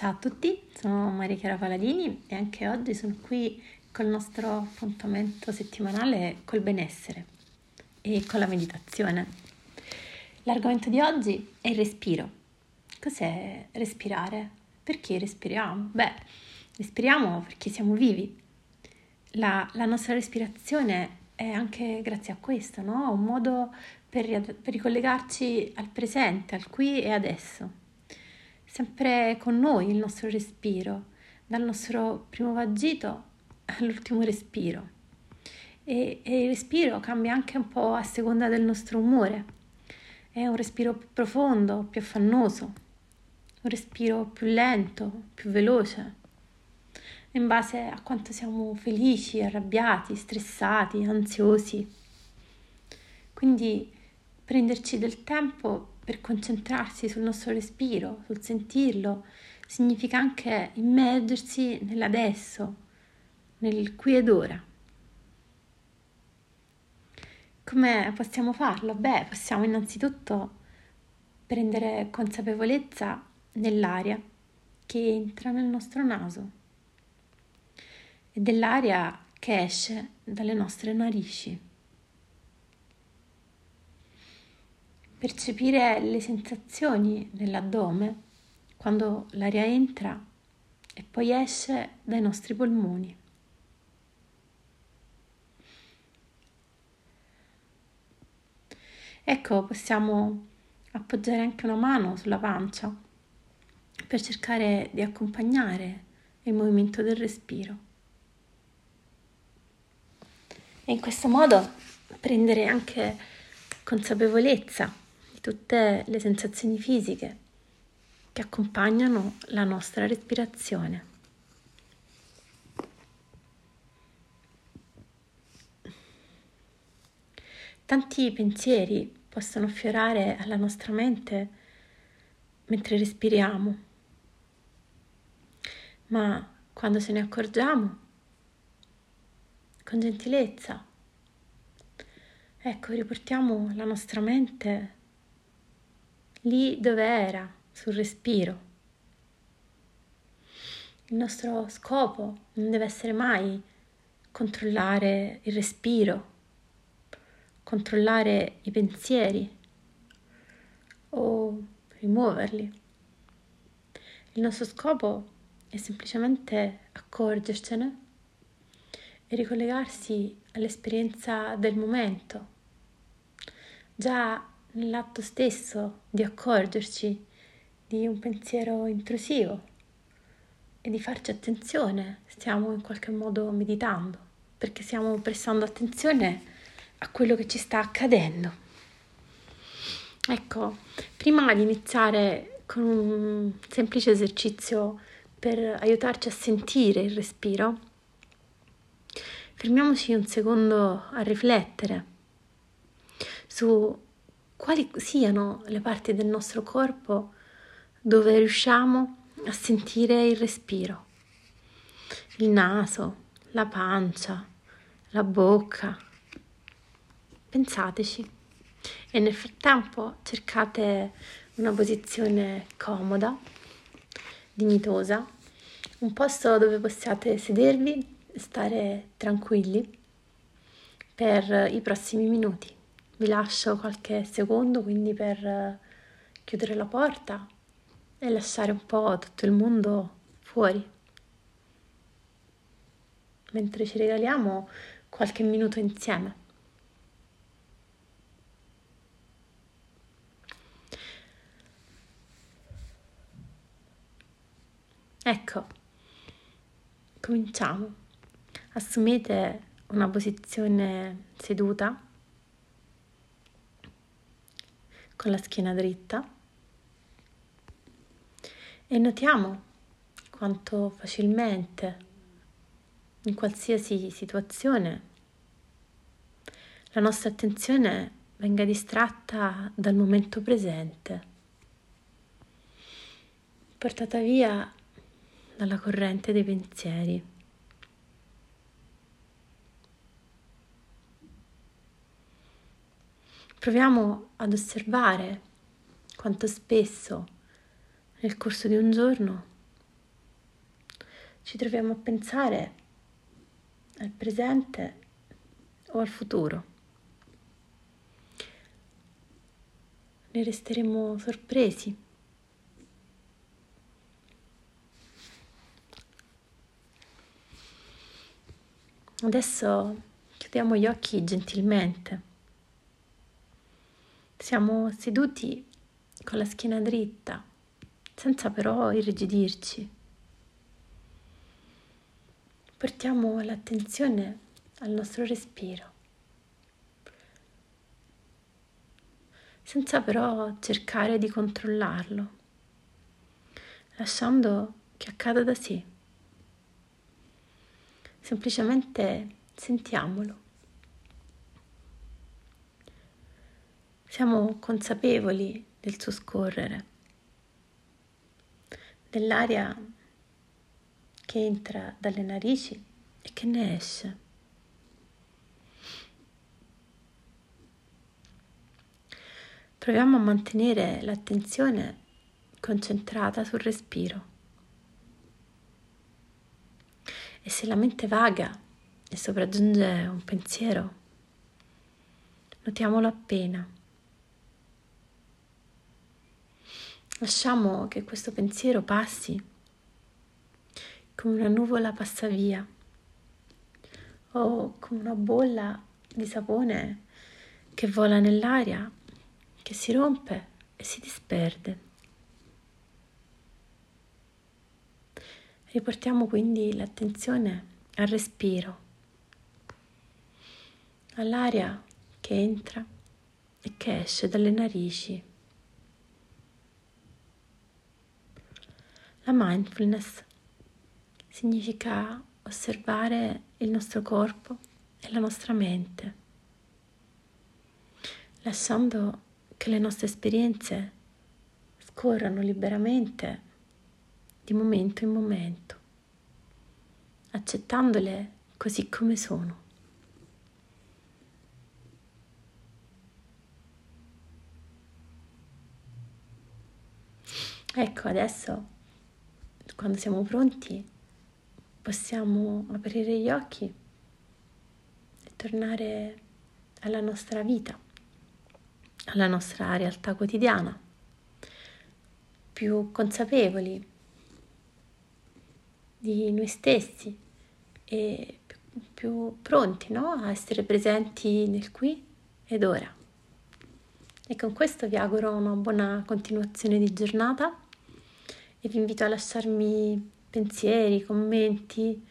Ciao a tutti, sono Maria Chiara Paladini e anche oggi sono qui col nostro appuntamento settimanale col benessere e con la meditazione. L'argomento di oggi è il respiro. Cos'è respirare? Perché respiriamo? Beh, respiriamo perché siamo vivi. La, la nostra respirazione è anche grazie a questo, no? Un modo per, per ricollegarci al presente, al qui e adesso sempre con noi il nostro respiro, dal nostro primo vagito all'ultimo respiro. E, e, il respiro cambia anche un po' a seconda del nostro umore. È un respiro più profondo, più affannoso, un respiro più lento, più veloce, in base a quanto siamo felici, arrabbiati, stressati, ansiosi. Quindi prenderci del tempo per concentrarsi sul nostro respiro, sul sentirlo, significa anche immergersi nell'adesso, nel qui ed ora. Come possiamo farlo? Beh, possiamo innanzitutto prendere consapevolezza nell'aria che entra nel nostro naso e dell'aria che esce dalle nostre narici. Percepire le sensazioni nell'addome quando l'aria entra e poi esce dai nostri polmoni. Ecco, possiamo appoggiare anche una mano sulla pancia per cercare di accompagnare il movimento del respiro. E in questo modo prendere anche consapevolezza tutte le sensazioni fisiche che accompagnano la nostra respirazione. Tanti pensieri possono affiorare alla nostra mente mentre respiriamo, ma quando ce ne accorgiamo, con gentilezza, ecco, riportiamo la nostra mente lì dove era, sul respiro. Il nostro scopo non deve essere mai controllare il respiro, controllare i pensieri o rimuoverli. Il nostro scopo è semplicemente accorgercene e ricollegarsi all'esperienza del momento. Già nell'atto stesso di accorgerci di un pensiero intrusivo e di farci attenzione, stiamo in qualche modo meditando, perché stiamo prestando attenzione a quello che ci sta accadendo. Ecco, prima di iniziare con un semplice esercizio per aiutarci a sentire il respiro, fermiamoci un secondo a riflettere su quali siano le parti del nostro corpo dove riusciamo a sentire il respiro. Il naso, la pancia, la bocca. Pensateci e nel frattempo cercate una posizione comoda, dignitosa, un posto dove possiate sedervi e stare tranquilli per i prossimi minuti. Vi lascio qualche secondo quindi per eh, chiudere la porta e lasciare un po' tutto il mondo fuori. Mentre ci regaliamo qualche minuto insieme. Ecco, cominciamo. Assumete una posizione seduta con la schiena dritta e notiamo quanto facilmente in qualsiasi situazione la nostra attenzione venga distratta dal momento presente, portata via dalla corrente dei pensieri. Proviamo ad osservare quanto spesso nel corso di un giorno ci troviamo a pensare al presente o al futuro. Ne resteremo sorpresi. Adesso chiudiamo gli occhi gentilmente. Siamo seduti con la schiena dritta, senza però irrigidirci. Portiamo l'attenzione al nostro respiro, senza però cercare di controllarlo, lasciando che accada da sé. Semplicemente sentiamolo. Siamo consapevoli del suo scorrere, dell'aria che entra dalle narici e che ne esce. Proviamo a mantenere l'attenzione concentrata sul respiro. E se la mente vaga e sopraggiunge un pensiero, notiamolo appena. Lasciamo che questo pensiero passi come una nuvola passa via o come una bolla di sapone che vola nell'aria, che si rompe e si disperde. Riportiamo quindi l'attenzione al respiro, all'aria che entra e che esce dalle narici. La mindfulness significa osservare il nostro corpo e la nostra mente, lasciando che le nostre esperienze scorrano liberamente di momento in momento, accettandole così come sono. Ecco, adesso, quando siamo pronti, possiamo aprire gli occhi e tornare alla nostra vita, alla nostra realtà quotidiana, più consapevoli di noi stessi e più pronti no? a essere presenti nel qui ed ora. E con questo vi auguro una buona continuazione di giornata e vi invito a lasciarmi pensieri, commenti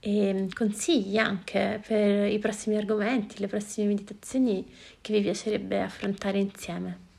e consigli anche per i prossimi argomenti, le prossime meditazioni che vi piacerebbe affrontare insieme.